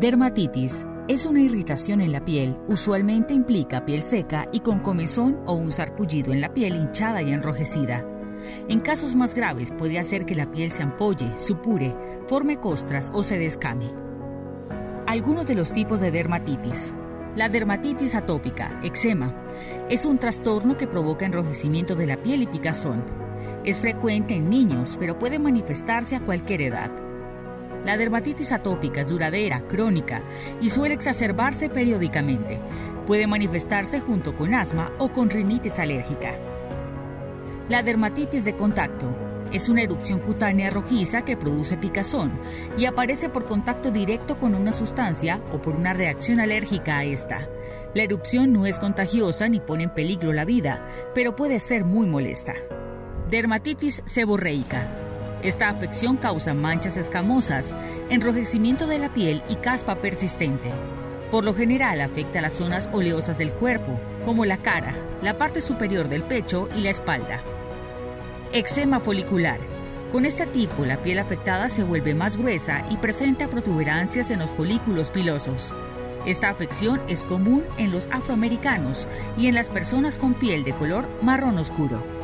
Dermatitis es una irritación en la piel, usualmente implica piel seca y con comezón o un sarpullido en la piel hinchada y enrojecida. En casos más graves puede hacer que la piel se ampolle, supure, forme costras o se descame. Algunos de los tipos de dermatitis. La dermatitis atópica, eczema, es un trastorno que provoca enrojecimiento de la piel y picazón. Es frecuente en niños, pero puede manifestarse a cualquier edad. La dermatitis atópica es duradera, crónica y suele exacerbarse periódicamente. Puede manifestarse junto con asma o con rinitis alérgica. La dermatitis de contacto es una erupción cutánea rojiza que produce picazón y aparece por contacto directo con una sustancia o por una reacción alérgica a esta. La erupción no es contagiosa ni pone en peligro la vida, pero puede ser muy molesta. Dermatitis seborreica. Esta afección causa manchas escamosas, enrojecimiento de la piel y caspa persistente. Por lo general afecta las zonas oleosas del cuerpo, como la cara, la parte superior del pecho y la espalda. Eczema folicular. Con este tipo, la piel afectada se vuelve más gruesa y presenta protuberancias en los folículos pilosos. Esta afección es común en los afroamericanos y en las personas con piel de color marrón oscuro.